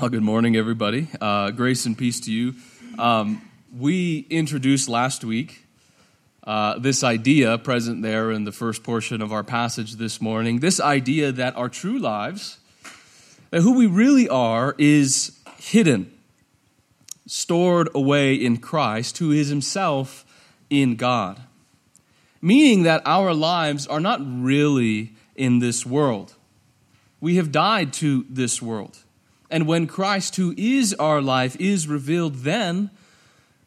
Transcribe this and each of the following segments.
Well, good morning, everybody. Uh, grace and peace to you. Um, we introduced last week uh, this idea present there in the first portion of our passage this morning this idea that our true lives, that who we really are, is hidden, stored away in Christ, who is himself in God. Meaning that our lives are not really in this world. We have died to this world. And when Christ, who is our life, is revealed, then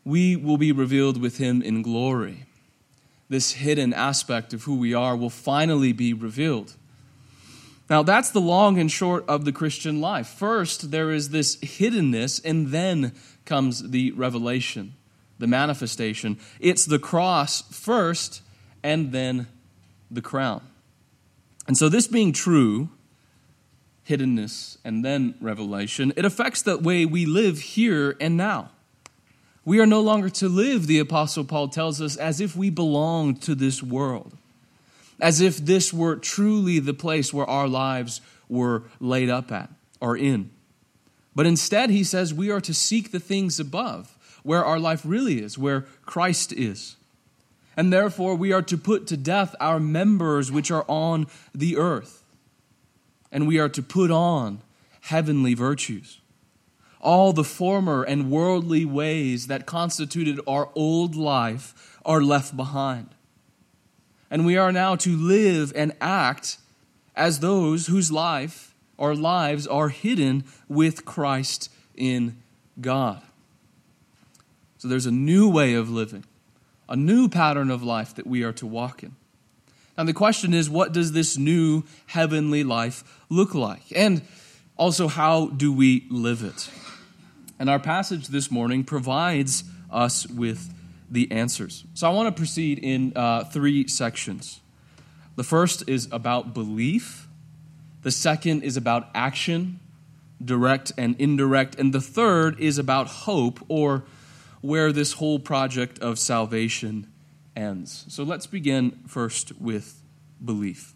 we will be revealed with him in glory. This hidden aspect of who we are will finally be revealed. Now, that's the long and short of the Christian life. First, there is this hiddenness, and then comes the revelation, the manifestation. It's the cross first, and then the crown. And so, this being true, hiddenness, and then revelation, it affects the way we live here and now. We are no longer to live, the Apostle Paul tells us, as if we belonged to this world, as if this were truly the place where our lives were laid up at or in. But instead, he says we are to seek the things above, where our life really is, where Christ is. And therefore, we are to put to death our members which are on the earth and we are to put on heavenly virtues. All the former and worldly ways that constituted our old life are left behind. And we are now to live and act as those whose life or lives are hidden with Christ in God. So there's a new way of living, a new pattern of life that we are to walk in. Now, the question is what does this new heavenly life look like? And also, how do we live it? And our passage this morning provides us with the answers. So, I want to proceed in uh, three sections. The first is about belief, the second is about action, direct and indirect, and the third is about hope, or where this whole project of salvation ends. So let's begin first with belief.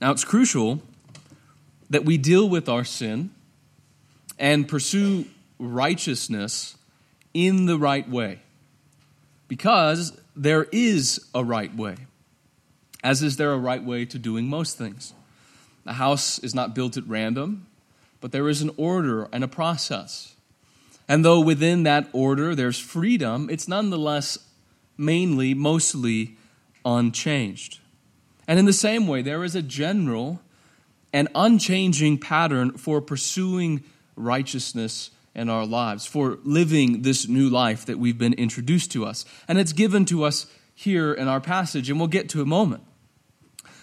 Now, it's crucial that we deal with our sin and pursue righteousness in the right way because there is a right way, as is there a right way to doing most things. A house is not built at random, but there is an order and a process. And though within that order there's freedom, it's nonetheless mainly, mostly unchanged. And in the same way, there is a general and unchanging pattern for pursuing righteousness in our lives, for living this new life that we've been introduced to us. And it's given to us here in our passage, and we'll get to a moment.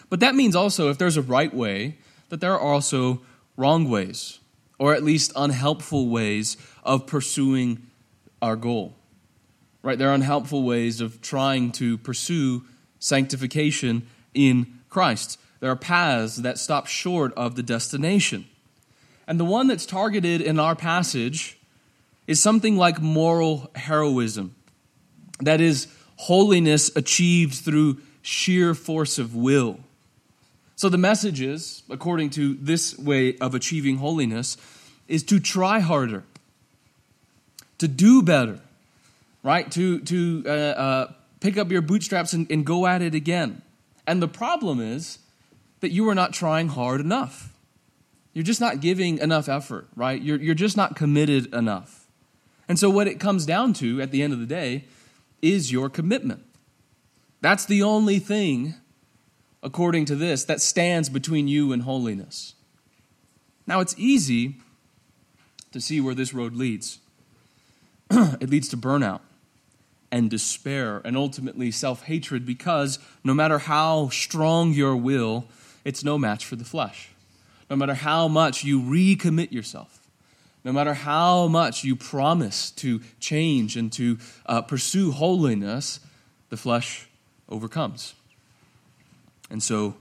But that means also, if there's a right way, that there are also wrong ways or at least unhelpful ways of pursuing our goal. Right? There are unhelpful ways of trying to pursue sanctification in Christ. There are paths that stop short of the destination. And the one that's targeted in our passage is something like moral heroism. That is, holiness achieved through sheer force of will. So the message is, according to this way of achieving holiness, is to try harder, to do better, right? To, to uh, uh, pick up your bootstraps and, and go at it again. And the problem is that you are not trying hard enough. You're just not giving enough effort, right? You're, you're just not committed enough. And so, what it comes down to at the end of the day is your commitment. That's the only thing according to this, that stands between you and holiness. Now, it's easy to see where this road leads. it leads to burnout and despair and ultimately self hatred because no matter how strong your will, it's no match for the flesh. No matter how much you recommit yourself, no matter how much you promise to change and to uh, pursue holiness, the flesh overcomes. And so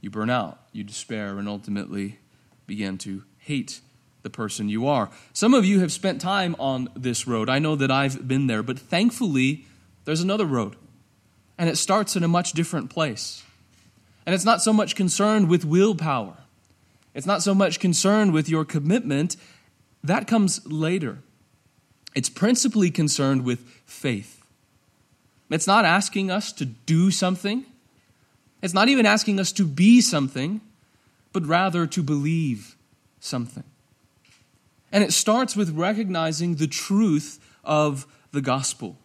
you burn out, you despair, and ultimately begin to hate the person you are. Some of you have spent time on this road. I know that I've been there, but thankfully, there's another road. And it starts in a much different place. And it's not so much concerned with willpower, it's not so much concerned with your commitment. That comes later. It's principally concerned with faith. It's not asking us to do something, it's not even asking us to be something, but rather to believe something. And it starts with recognizing the truth of the gospel.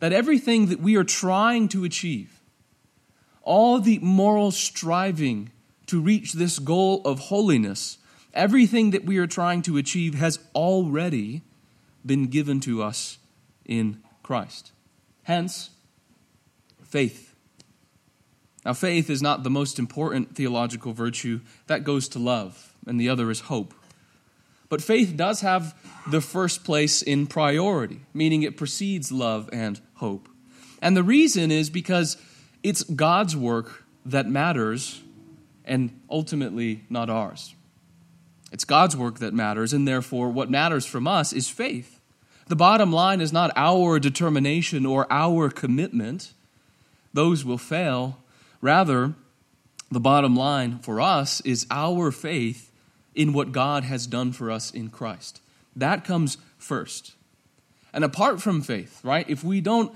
That everything that we are trying to achieve, all the moral striving to reach this goal of holiness, everything that we are trying to achieve has already been given to us in Christ. Hence, faith. Now, faith is not the most important theological virtue, that goes to love, and the other is hope. But faith does have the first place in priority, meaning it precedes love and hope. And the reason is because it's God's work that matters and ultimately not ours. It's God's work that matters, and therefore what matters from us is faith. The bottom line is not our determination or our commitment, those will fail. Rather, the bottom line for us is our faith in what God has done for us in Christ. That comes first. And apart from faith, right, if we don't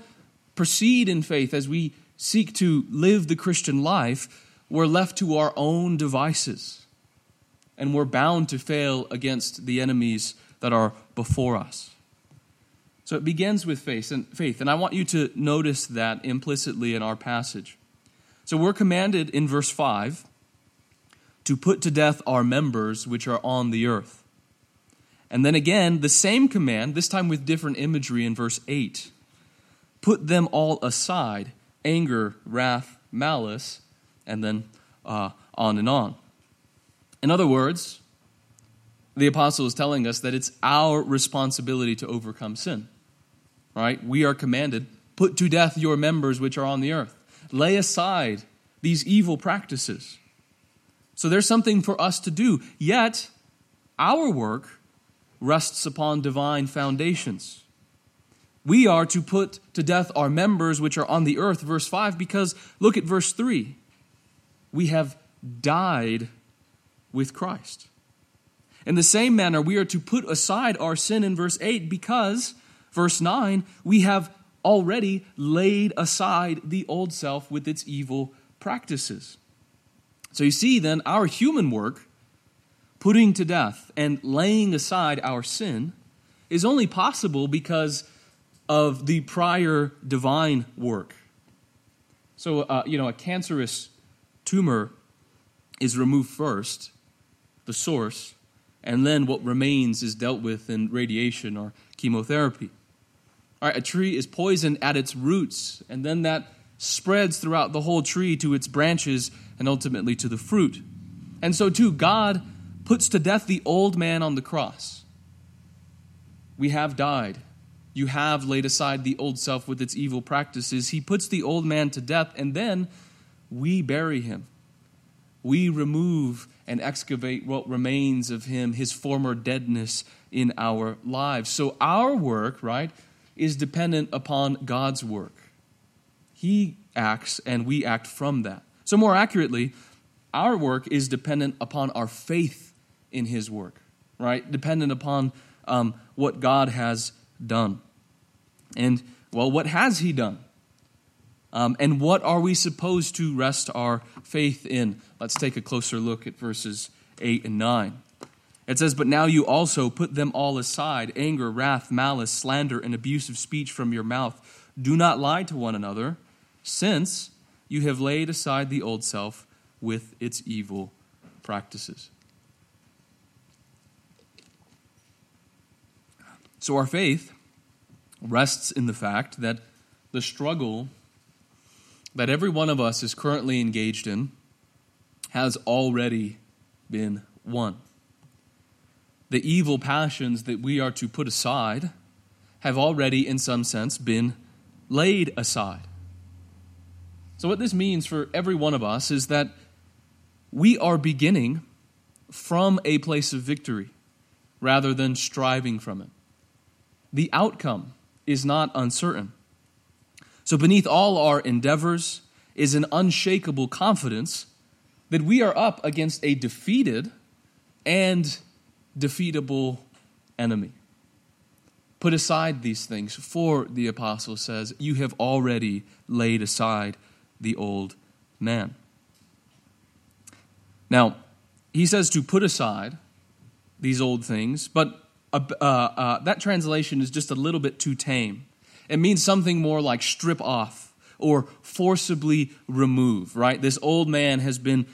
proceed in faith as we seek to live the Christian life, we're left to our own devices. And we're bound to fail against the enemies that are before us. So it begins with faith and faith, and I want you to notice that implicitly in our passage. So we're commanded in verse 5 to put to death our members which are on the earth. And then again, the same command, this time with different imagery in verse 8 put them all aside anger, wrath, malice, and then uh, on and on. In other words, the apostle is telling us that it's our responsibility to overcome sin. Right? We are commanded, put to death your members which are on the earth. Lay aside these evil practices. So there's something for us to do. Yet, our work rests upon divine foundations. We are to put to death our members which are on the earth, verse 5, because look at verse 3. We have died with Christ. In the same manner, we are to put aside our sin in verse 8 because, verse 9, we have already laid aside the old self with its evil practices. So you see, then, our human work, putting to death and laying aside our sin, is only possible because of the prior divine work. So, uh, you know, a cancerous tumor is removed first, the source, and then what remains is dealt with in radiation or chemotherapy. All right, a tree is poisoned at its roots, and then that spreads throughout the whole tree to its branches and ultimately to the fruit. And so, too, God puts to death the old man on the cross. We have died. You have laid aside the old self with its evil practices. He puts the old man to death, and then we bury him. We remove and excavate what remains of him, his former deadness in our lives. So, our work, right, is dependent upon God's work. He acts, and we act from that. So, more accurately, our work is dependent upon our faith in His work, right? Dependent upon um, what God has done. And, well, what has He done? Um, and what are we supposed to rest our faith in? Let's take a closer look at verses 8 and 9. It says, But now you also put them all aside anger, wrath, malice, slander, and abusive speech from your mouth. Do not lie to one another, since you have laid aside the old self with its evil practices. So, our faith rests in the fact that the struggle that every one of us is currently engaged in has already been won. The evil passions that we are to put aside have already, in some sense, been laid aside. So, what this means for every one of us is that we are beginning from a place of victory rather than striving from it. The outcome is not uncertain. So, beneath all our endeavors is an unshakable confidence that we are up against a defeated and defeatable enemy. Put aside these things, for the apostle says, You have already laid aside the old man. Now, he says to put aside these old things, but uh, uh, uh, that translation is just a little bit too tame. It means something more like strip off or forcibly remove, right? This old man has been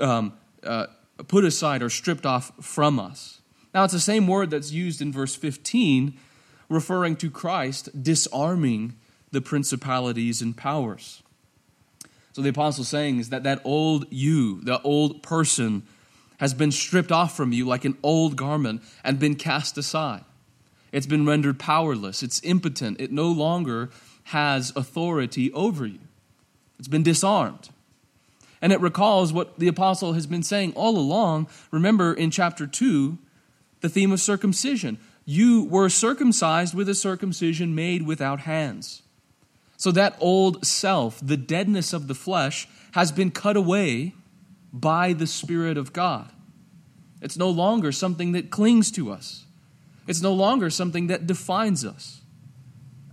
um, uh, put aside or stripped off from us. Now, it's the same word that's used in verse 15 referring to Christ disarming the principalities and powers. So the apostle saying is that that old you, the old person, has been stripped off from you like an old garment and been cast aside. It's been rendered powerless. It's impotent. It no longer has authority over you. It's been disarmed. And it recalls what the apostle has been saying all along. Remember in chapter 2, the theme of circumcision. You were circumcised with a circumcision made without hands. So that old self, the deadness of the flesh, has been cut away by the Spirit of God. It's no longer something that clings to us, it's no longer something that defines us.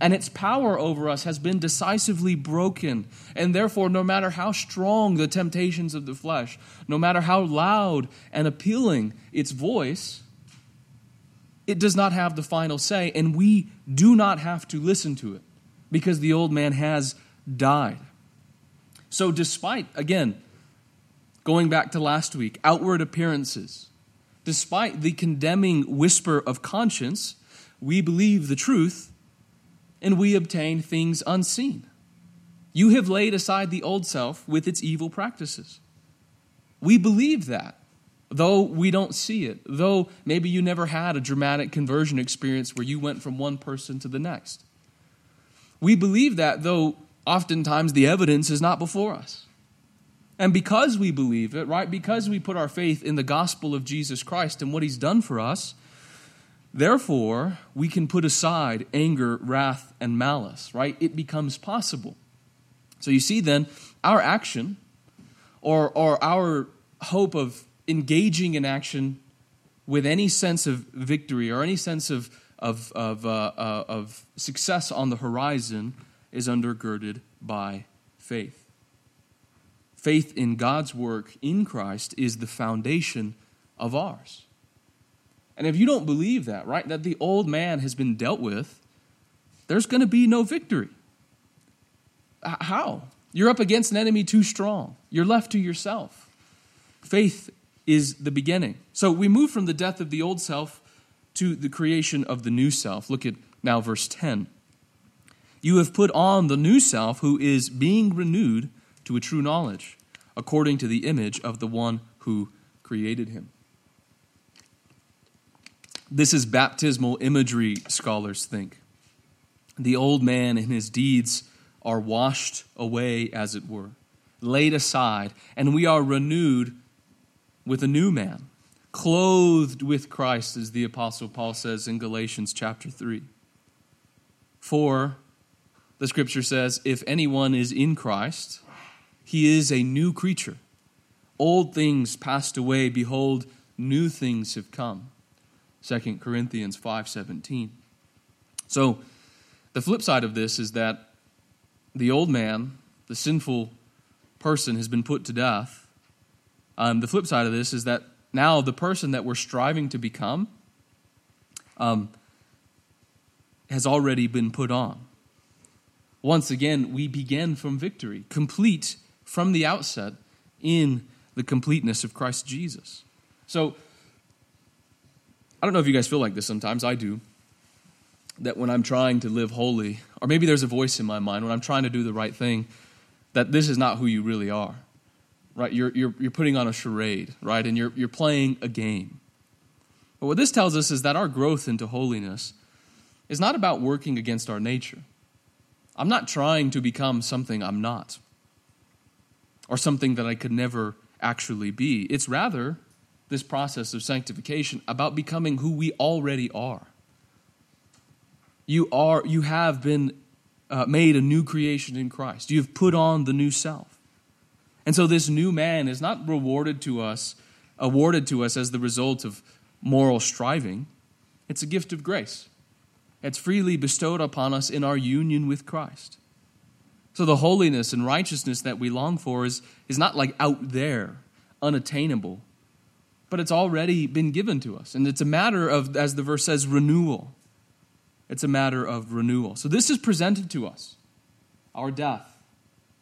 And its power over us has been decisively broken. And therefore, no matter how strong the temptations of the flesh, no matter how loud and appealing its voice, it does not have the final say, and we do not have to listen to it because the old man has died. So, despite, again, going back to last week, outward appearances, despite the condemning whisper of conscience, we believe the truth and we obtain things unseen. You have laid aside the old self with its evil practices. We believe that though we don't see it, though maybe you never had a dramatic conversion experience where you went from one person to the next. We believe that, though oftentimes the evidence is not before us. And because we believe it, right, because we put our faith in the gospel of Jesus Christ and what he's done for us, therefore we can put aside anger, wrath, and malice, right? It becomes possible. So you see then, our action or, or our hope of engaging in action with any sense of victory or any sense of, of, of, uh, uh, of success on the horizon is undergirded by faith. Faith in God's work in Christ is the foundation of ours. And if you don't believe that, right, that the old man has been dealt with, there's going to be no victory. How? You're up against an enemy too strong. You're left to yourself. Faith is the beginning. So we move from the death of the old self to the creation of the new self. Look at now verse 10. You have put on the new self who is being renewed to a true knowledge, according to the image of the one who created him. This is baptismal imagery, scholars think. The old man and his deeds are washed away, as it were, laid aside, and we are renewed with a new man, clothed with Christ, as the Apostle Paul says in Galatians chapter 3. For the scripture says, if anyone is in Christ, he is a new creature. Old things passed away, behold, new things have come. 2 Corinthians 5:17. So, the flip side of this is that the old man, the sinful person has been put to death um, the flip side of this is that now the person that we're striving to become um, has already been put on. Once again, we begin from victory, complete from the outset in the completeness of Christ Jesus. So, I don't know if you guys feel like this sometimes. I do. That when I'm trying to live holy, or maybe there's a voice in my mind when I'm trying to do the right thing, that this is not who you really are right? You're, you're, you're putting on a charade, right? And you're, you're playing a game. But what this tells us is that our growth into holiness is not about working against our nature. I'm not trying to become something I'm not or something that I could never actually be. It's rather this process of sanctification about becoming who we already are. You are you have been uh, made a new creation in Christ. You have put on the new self. And so this new man is not rewarded to us, awarded to us as the result of moral striving. It's a gift of grace. It's freely bestowed upon us in our union with Christ. So the holiness and righteousness that we long for is, is not like out there, unattainable, but it's already been given to us. And it's a matter of, as the verse says, renewal. It's a matter of renewal. So this is presented to us our death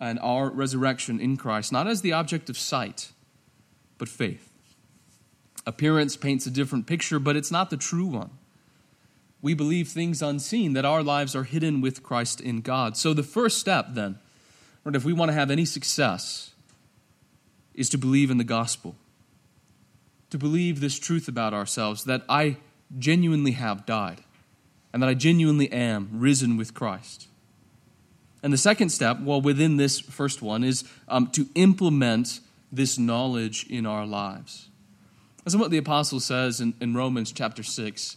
and our resurrection in Christ, not as the object of sight, but faith. Appearance paints a different picture, but it's not the true one. We believe things unseen, that our lives are hidden with Christ in God. So the first step, then, right, if we want to have any success, is to believe in the gospel. To believe this truth about ourselves that I genuinely have died and that I genuinely am risen with Christ. And the second step, well, within this first one, is um, to implement this knowledge in our lives. That's what the apostle says in, in Romans chapter 6.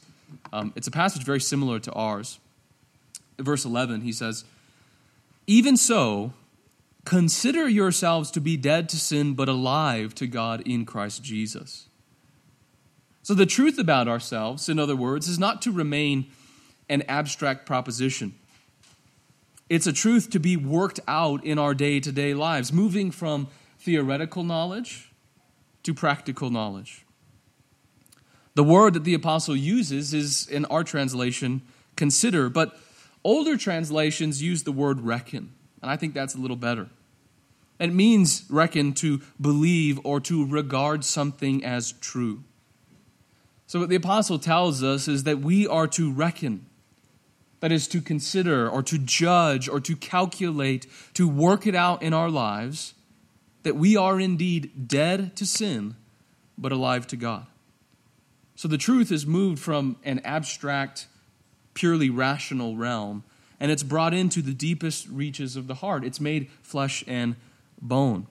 Um, it's a passage very similar to ours. Verse 11, he says, Even so, consider yourselves to be dead to sin, but alive to God in Christ Jesus. So the truth about ourselves, in other words, is not to remain an abstract proposition. It's a truth to be worked out in our day to day lives, moving from theoretical knowledge to practical knowledge. The word that the apostle uses is in our translation, consider, but older translations use the word reckon, and I think that's a little better. It means reckon to believe or to regard something as true. So, what the apostle tells us is that we are to reckon that is to consider or to judge or to calculate, to work it out in our lives, that we are indeed dead to sin, but alive to God. So the truth is moved from an abstract, purely rational realm, and it's brought into the deepest reaches of the heart. It's made flesh and bone.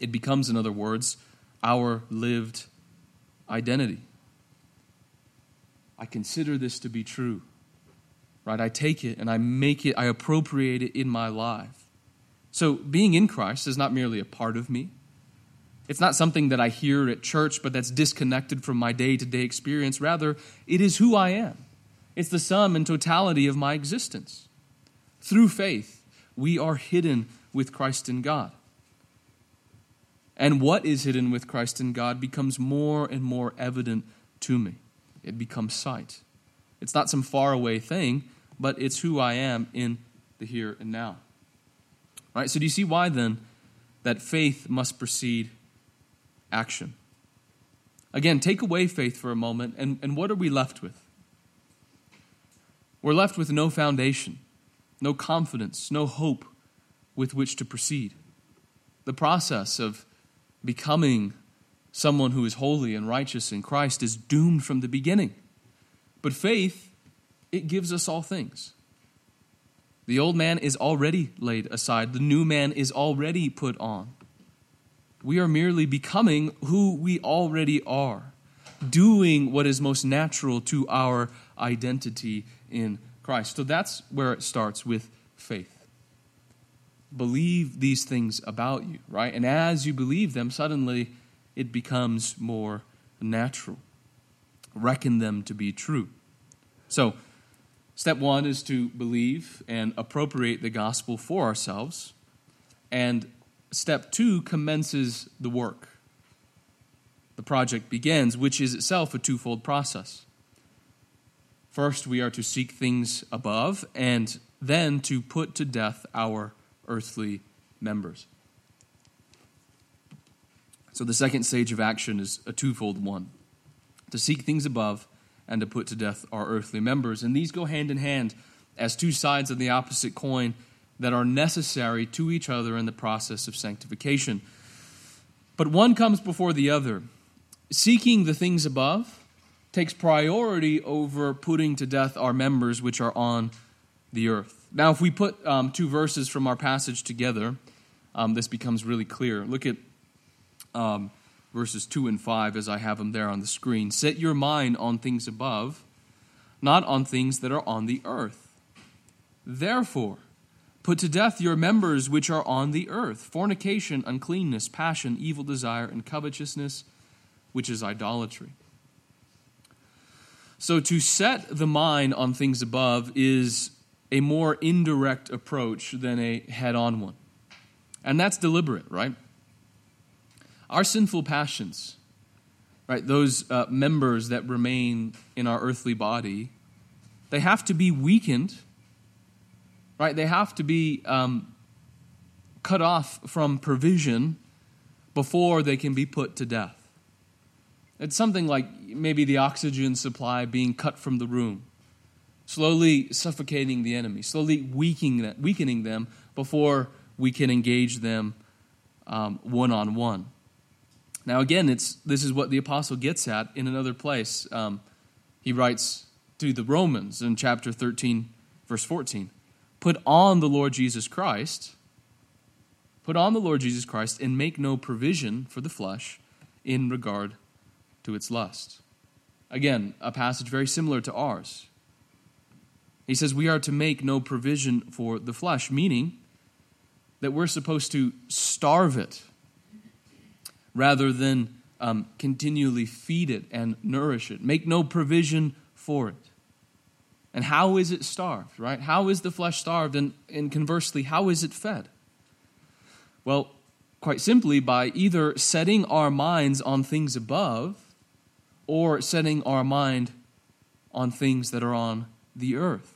It becomes, in other words, our lived identity. I consider this to be true right? I take it and I make it, I appropriate it in my life. So being in Christ is not merely a part of me. It's not something that I hear at church, but that's disconnected from my day to day experience. Rather, it is who I am. It's the sum and totality of my existence. Through faith, we are hidden with Christ in God. And what is hidden with Christ in God becomes more and more evident to me. It becomes sight. It's not some faraway thing, but it's who I am in the here and now. All right, so do you see why then that faith must precede action? Again, take away faith for a moment, and, and what are we left with? We're left with no foundation, no confidence, no hope with which to proceed. The process of becoming someone who is holy and righteous in Christ is doomed from the beginning. But faith it gives us all things. The old man is already laid aside, the new man is already put on. We are merely becoming who we already are, doing what is most natural to our identity in Christ. So that's where it starts with faith. Believe these things about you, right? And as you believe them, suddenly it becomes more natural. Reckon them to be true. So, Step one is to believe and appropriate the gospel for ourselves. And step two commences the work. The project begins, which is itself a twofold process. First, we are to seek things above, and then to put to death our earthly members. So, the second stage of action is a twofold one to seek things above and to put to death our earthly members. And these go hand in hand as two sides of the opposite coin that are necessary to each other in the process of sanctification. But one comes before the other. Seeking the things above takes priority over putting to death our members which are on the earth. Now, if we put um, two verses from our passage together, um, this becomes really clear. Look at um, verses 2 and 5 as I have them there on the screen. Set your mind on things above, not on things that are on the earth. Therefore, Put to death your members which are on the earth fornication, uncleanness, passion, evil desire, and covetousness, which is idolatry. So, to set the mind on things above is a more indirect approach than a head on one. And that's deliberate, right? Our sinful passions, right, those uh, members that remain in our earthly body, they have to be weakened right? They have to be um, cut off from provision before they can be put to death. It's something like maybe the oxygen supply being cut from the room, slowly suffocating the enemy, slowly weakening them, weakening them before we can engage them one on one. Now, again, it's, this is what the apostle gets at in another place. Um, he writes to the Romans in chapter 13, verse 14 Put on the Lord Jesus Christ. Put on the Lord Jesus Christ and make no provision for the flesh in regard to its lust. Again, a passage very similar to ours. He says we are to make no provision for the flesh, meaning that we're supposed to starve it rather than um, continually feed it and nourish it. Make no provision for it. And how is it starved, right? How is the flesh starved? And, and conversely, how is it fed? Well, quite simply, by either setting our minds on things above or setting our mind on things that are on the earth.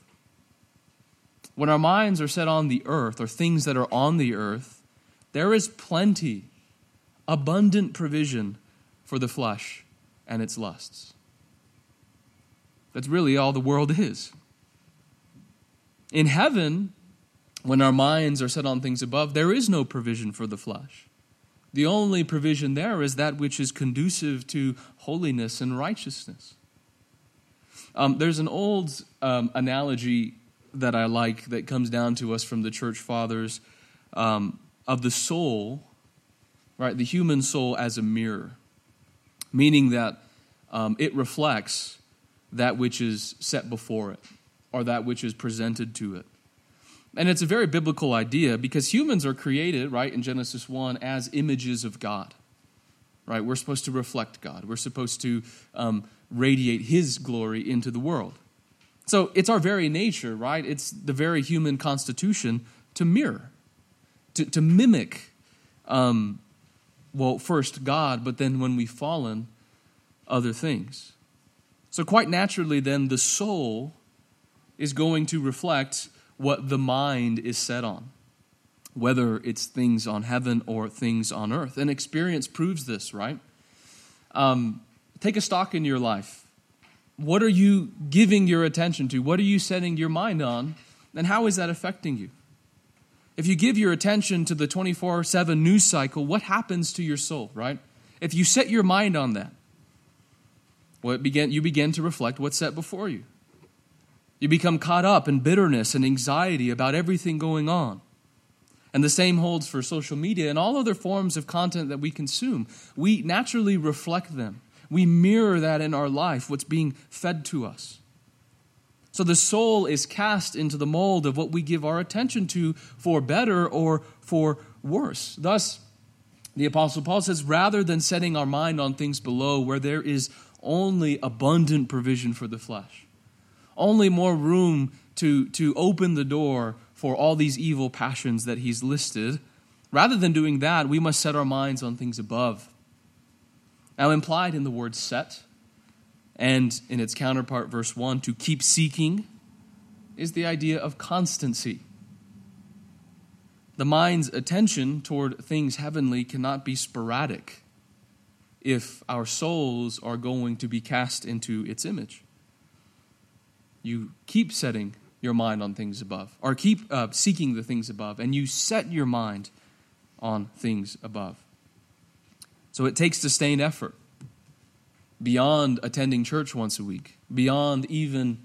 When our minds are set on the earth or things that are on the earth, there is plenty, abundant provision for the flesh and its lusts. That's really all the world is. In heaven, when our minds are set on things above, there is no provision for the flesh. The only provision there is that which is conducive to holiness and righteousness. Um, there's an old um, analogy that I like that comes down to us from the church fathers um, of the soul, right? The human soul as a mirror, meaning that um, it reflects that which is set before it or that which is presented to it. And it's a very biblical idea because humans are created, right, in Genesis 1 as images of God. Right? We're supposed to reflect God. We're supposed to um, radiate His glory into the world. So it's our very nature, right? It's the very human constitution to mirror, to, to mimic, um, well, first God, but then when we've fallen, other things. So, quite naturally, then, the soul is going to reflect what the mind is set on, whether it's things on heaven or things on earth. And experience proves this, right? Um, take a stock in your life. What are you giving your attention to? What are you setting your mind on? And how is that affecting you? If you give your attention to the 24 7 news cycle, what happens to your soul, right? If you set your mind on that, well, began, you begin to reflect what's set before you. You become caught up in bitterness and anxiety about everything going on. And the same holds for social media and all other forms of content that we consume. We naturally reflect them. We mirror that in our life, what's being fed to us. So the soul is cast into the mold of what we give our attention to for better or for worse. Thus, the Apostle Paul says, rather than setting our mind on things below where there is only abundant provision for the flesh, only more room to, to open the door for all these evil passions that he's listed. Rather than doing that, we must set our minds on things above. Now, implied in the word set, and in its counterpart, verse 1, to keep seeking, is the idea of constancy. The mind's attention toward things heavenly cannot be sporadic if our souls are going to be cast into its image. You keep setting your mind on things above, or keep uh, seeking the things above, and you set your mind on things above. So it takes sustained effort beyond attending church once a week, beyond even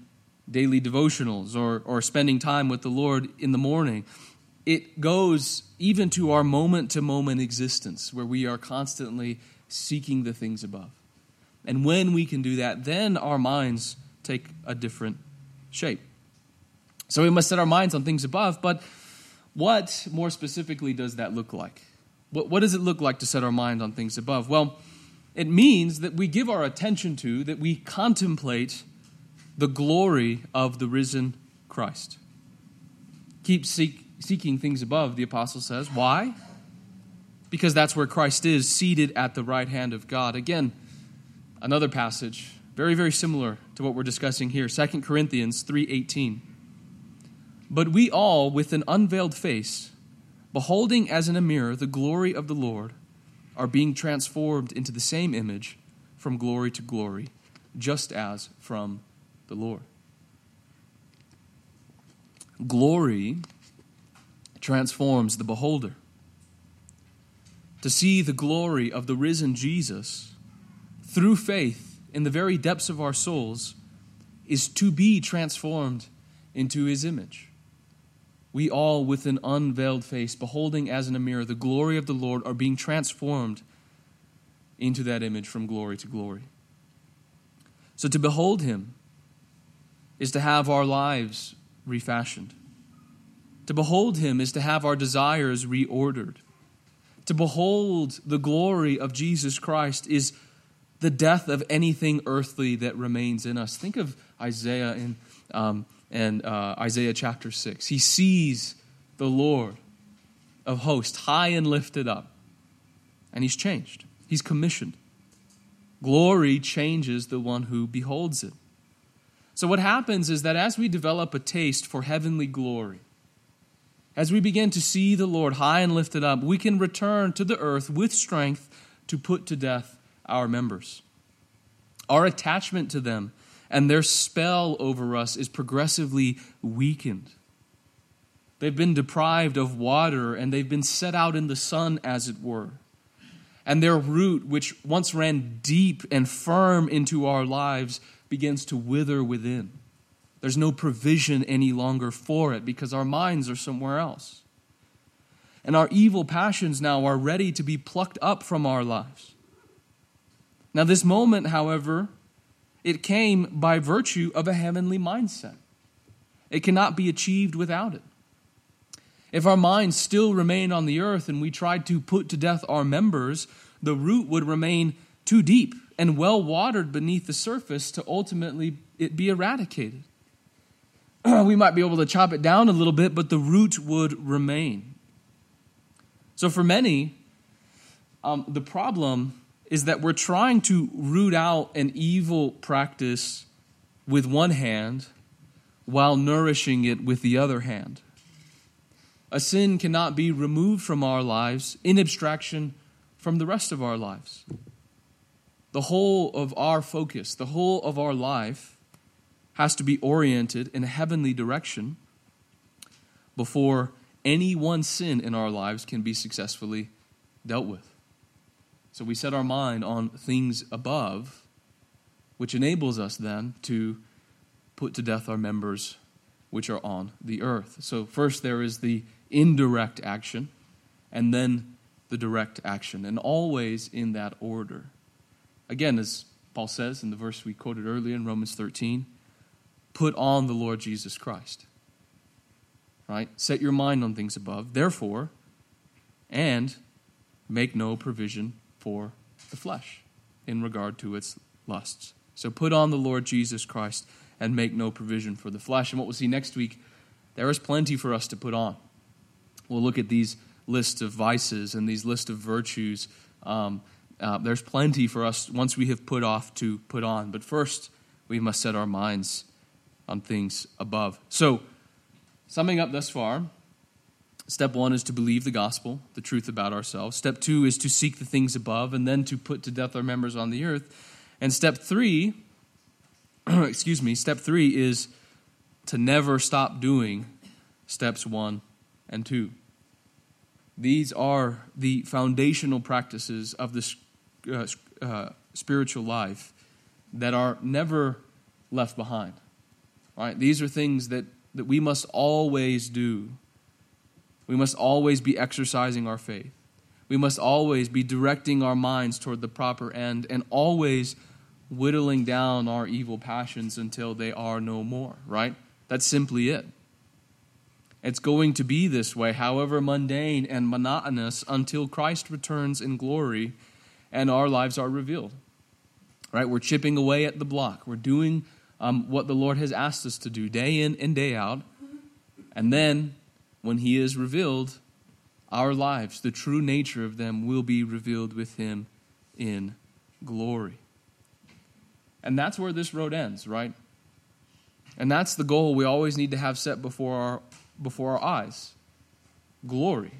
daily devotionals or, or spending time with the Lord in the morning. It goes even to our moment to moment existence where we are constantly seeking the things above. And when we can do that, then our minds take a different shape. So we must set our minds on things above, but what, more specifically, does that look like? What, what does it look like to set our mind on things above? Well, it means that we give our attention to, that we contemplate the glory of the risen Christ. Keep seek, seeking things above, the apostle says. Why? Because that's where Christ is, seated at the right hand of God. Again, another passage, very, very similar to what we're discussing here, 2 Corinthians 3:18. But we all, with an unveiled face, beholding as in a mirror the glory of the Lord, are being transformed into the same image from glory to glory, just as from the Lord. Glory transforms the beholder. To see the glory of the risen Jesus through faith in the very depths of our souls is to be transformed into his image we all, with an unveiled face, beholding as in a mirror the glory of the Lord, are being transformed into that image from glory to glory. So to behold him is to have our lives refashioned. To behold him is to have our desires reordered. To behold the glory of Jesus Christ is the death of anything earthly that remains in us. Think of Isaiah in um, and uh, Isaiah chapter 6. He sees the Lord of hosts high and lifted up, and he's changed. He's commissioned. Glory changes the one who beholds it. So, what happens is that as we develop a taste for heavenly glory, as we begin to see the Lord high and lifted up, we can return to the earth with strength to put to death our members. Our attachment to them and their spell over us is progressively weakened. They've been deprived of water and they've been set out in the sun, as it were. And their root, which once ran deep and firm into our lives, begins to wither within. There's no provision any longer for it because our minds are somewhere else. And our evil passions now are ready to be plucked up from our lives. Now, this moment, however, it came by virtue of a heavenly mindset. It cannot be achieved without it. If our minds still remain on the earth and we tried to put to death our members, the root would remain too deep and well watered beneath the surface to ultimately it be eradicated. we might be able to chop it down a little bit, but the root would remain. So, for many, um, the problem is that we're trying to root out an evil practice with one hand while nourishing it with the other hand. A sin cannot be removed from our lives in abstraction from the rest of our lives. The whole of our focus, the whole of our life, has to be oriented in a heavenly direction before any one sin in our lives can be successfully dealt with. So we set our mind on things above, which enables us then to put to death our members which are on the earth. So, first there is the indirect action, and then the direct action, and always in that order. Again, as Paul says in the verse we quoted earlier in Romans 13, put on the Lord Jesus Christ. Right? Set your mind on things above, therefore, and make no provision for the flesh in regard to its lusts. So put on the Lord Jesus Christ and make no provision for the flesh. And what we'll see next week, there is plenty for us to put on. We'll look at these lists of vices and these lists of virtues. Um, uh, there's plenty for us once we have put off to put on. But first, we must set our minds on things above. So, summing up thus far, Step one is to believe the gospel, the truth about ourselves. Step two is to seek the things above and then to put to death our members on the earth. And step three, excuse me, step three is to never stop doing steps one and two. These are the foundational practices of the uh, uh, spiritual life that are never left behind. Right? These are things that, that we must always do we must always be exercising our faith. We must always be directing our minds toward the proper end and always whittling down our evil passions until they are no more, right? That's simply it. It's going to be this way, however mundane and monotonous, until Christ returns in glory and our lives are revealed. Right? We're chipping away at the block. We're doing um, what the Lord has asked us to do day in and day out. And then, when He is revealed, our lives, the true nature of them, will be revealed with Him in glory. And that's where this road ends, right? And that's the goal we always need to have set before our, before our eyes glory.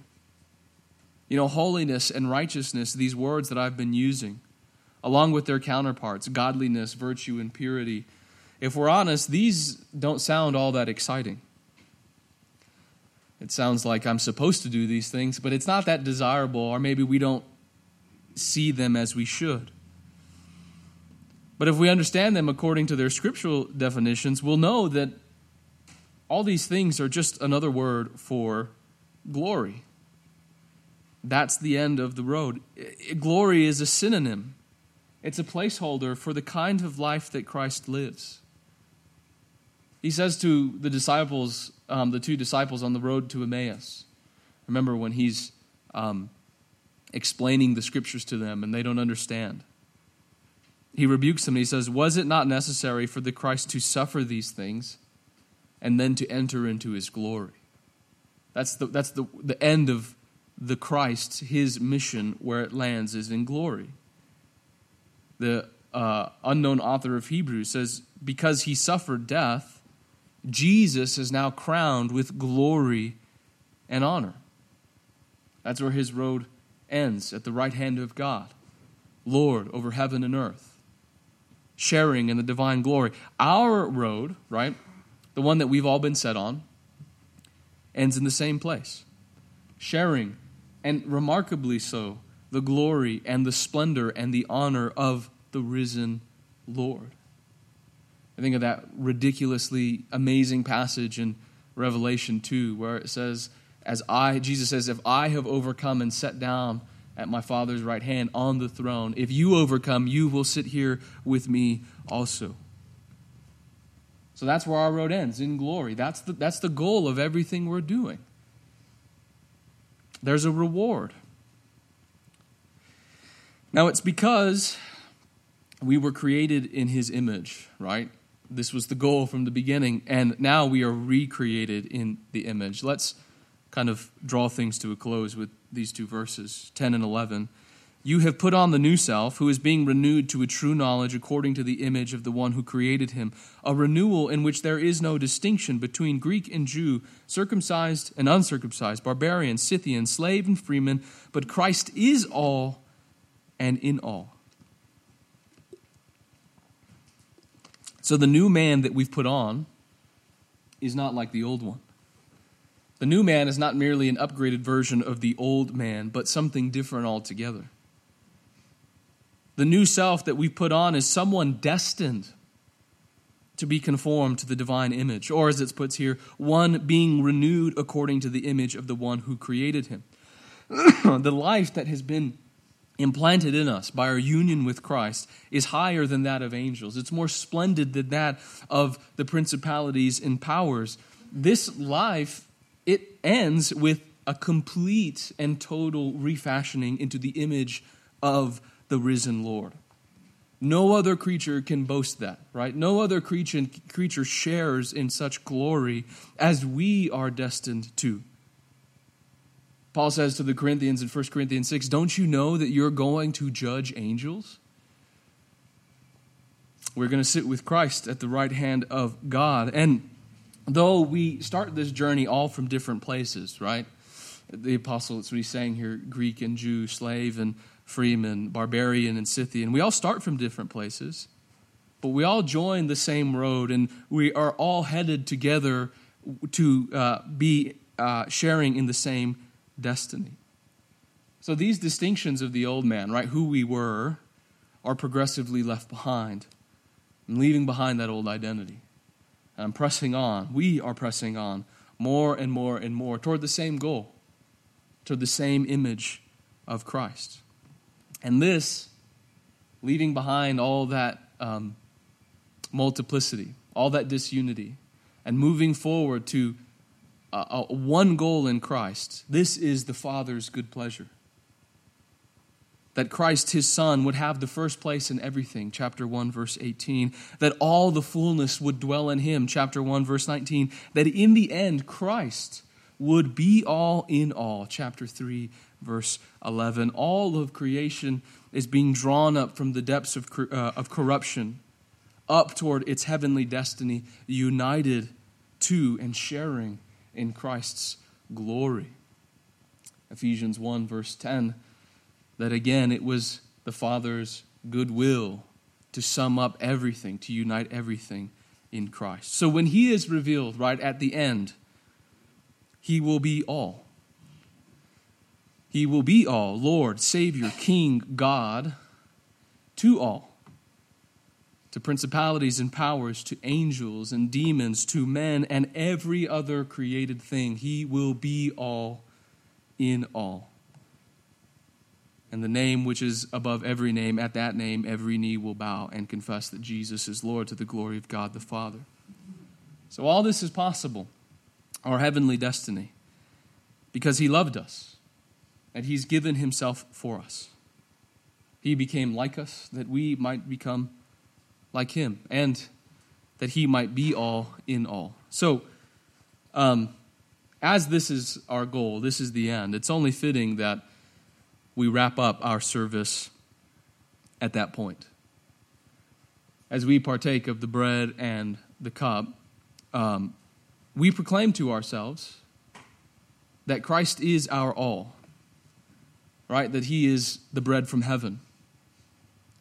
You know, holiness and righteousness, these words that I've been using, along with their counterparts, godliness, virtue, and purity, if we're honest, these don't sound all that exciting. It sounds like I'm supposed to do these things, but it's not that desirable, or maybe we don't see them as we should. But if we understand them according to their scriptural definitions, we'll know that all these things are just another word for glory. That's the end of the road. Glory is a synonym, it's a placeholder for the kind of life that Christ lives. He says to the disciples, um, the two disciples on the road to Emmaus, remember when he's um, explaining the scriptures to them and they don't understand he rebukes them and he says, Was it not necessary for the Christ to suffer these things and then to enter into his glory? That's the, that's the, the end of the Christ, his mission, where it lands is in glory. The uh, unknown author of Hebrews says, Because he suffered death, Jesus is now crowned with glory and honor. That's where his road ends, at the right hand of God, Lord over heaven and earth sharing in the divine glory. Our road, right, the one that we've all been set on, ends in the same place, sharing, and remarkably so, the glory and the splendor and the honor of the risen Lord. I think of that ridiculously amazing passage in Revelation 2 where it says, as I, Jesus says, if I have overcome and set down at my Father's right hand on the throne. If you overcome, you will sit here with me also. So that's where our road ends in glory. That's the, that's the goal of everything we're doing. There's a reward. Now, it's because we were created in His image, right? This was the goal from the beginning, and now we are recreated in the image. Let's kind of draw things to a close with these two verses, 10 and 11. You have put on the new self, who is being renewed to a true knowledge according to the image of the one who created him, a renewal in which there is no distinction between Greek and Jew, circumcised and uncircumcised, barbarian, Scythian, slave and freeman, but Christ is all and in all. So the new man that we've put on is not like the old one. The new man is not merely an upgraded version of the old man, but something different altogether. The new self that we've put on is someone destined to be conformed to the divine image, or as it's put here, one being renewed according to the image of the one who created him. the life that has been implanted in us by our union with Christ is higher than that of angels. It's more splendid than that of the principalities and powers. This life it ends with a complete and total refashioning into the image of the risen Lord. No other creature can boast that, right? No other creature, creature shares in such glory as we are destined to. Paul says to the Corinthians in 1 Corinthians 6 Don't you know that you're going to judge angels? We're going to sit with Christ at the right hand of God. And though we start this journey all from different places, right? The apostle, that's what he's saying here Greek and Jew, slave and freeman, barbarian and Scythian. We all start from different places, but we all join the same road and we are all headed together to uh, be uh, sharing in the same destiny. So these distinctions of the old man, right, who we were, are progressively left behind I'm leaving behind that old identity. I'm pressing on. We are pressing on more and more and more toward the same goal, toward the same image of Christ. And this, leaving behind all that um, multiplicity, all that disunity, and moving forward to one goal in Christ. This is the Father's good pleasure. That Christ, his Son, would have the first place in everything, chapter 1, verse 18. That all the fullness would dwell in him, chapter 1, verse 19. That in the end, Christ would be all in all, chapter 3, verse 11. All of creation is being drawn up from the depths of, uh, of corruption up toward its heavenly destiny, united to and sharing in Christ's glory. Ephesians 1, verse 10, that again it was the Father's goodwill to sum up everything, to unite everything in Christ. So when He is revealed right at the end, He will be all. He will be all Lord, Savior, King, God, to all to principalities and powers, to angels and demons, to men and every other created thing. He will be all in all. And the name which is above every name, at that name every knee will bow and confess that Jesus is Lord to the glory of God the Father. So all this is possible, our heavenly destiny, because He loved us and He's given Himself for us. He became like us that we might become like him, and that he might be all in all. So, um, as this is our goal, this is the end, it's only fitting that we wrap up our service at that point. As we partake of the bread and the cup, um, we proclaim to ourselves that Christ is our all, right? That he is the bread from heaven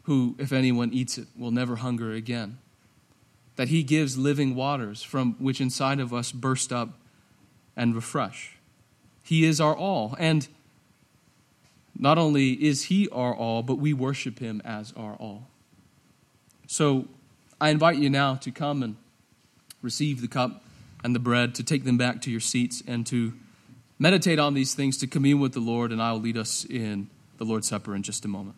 who, if anyone eats it, will never hunger again. That he gives living waters from which inside of us burst up and refresh. He is our all. And not only is he our all, but we worship him as our all. So I invite you now to come and receive the cup and the bread, to take them back to your seats, and to meditate on these things, to commune with the Lord, and I will lead us in the Lord's Supper in just a moment.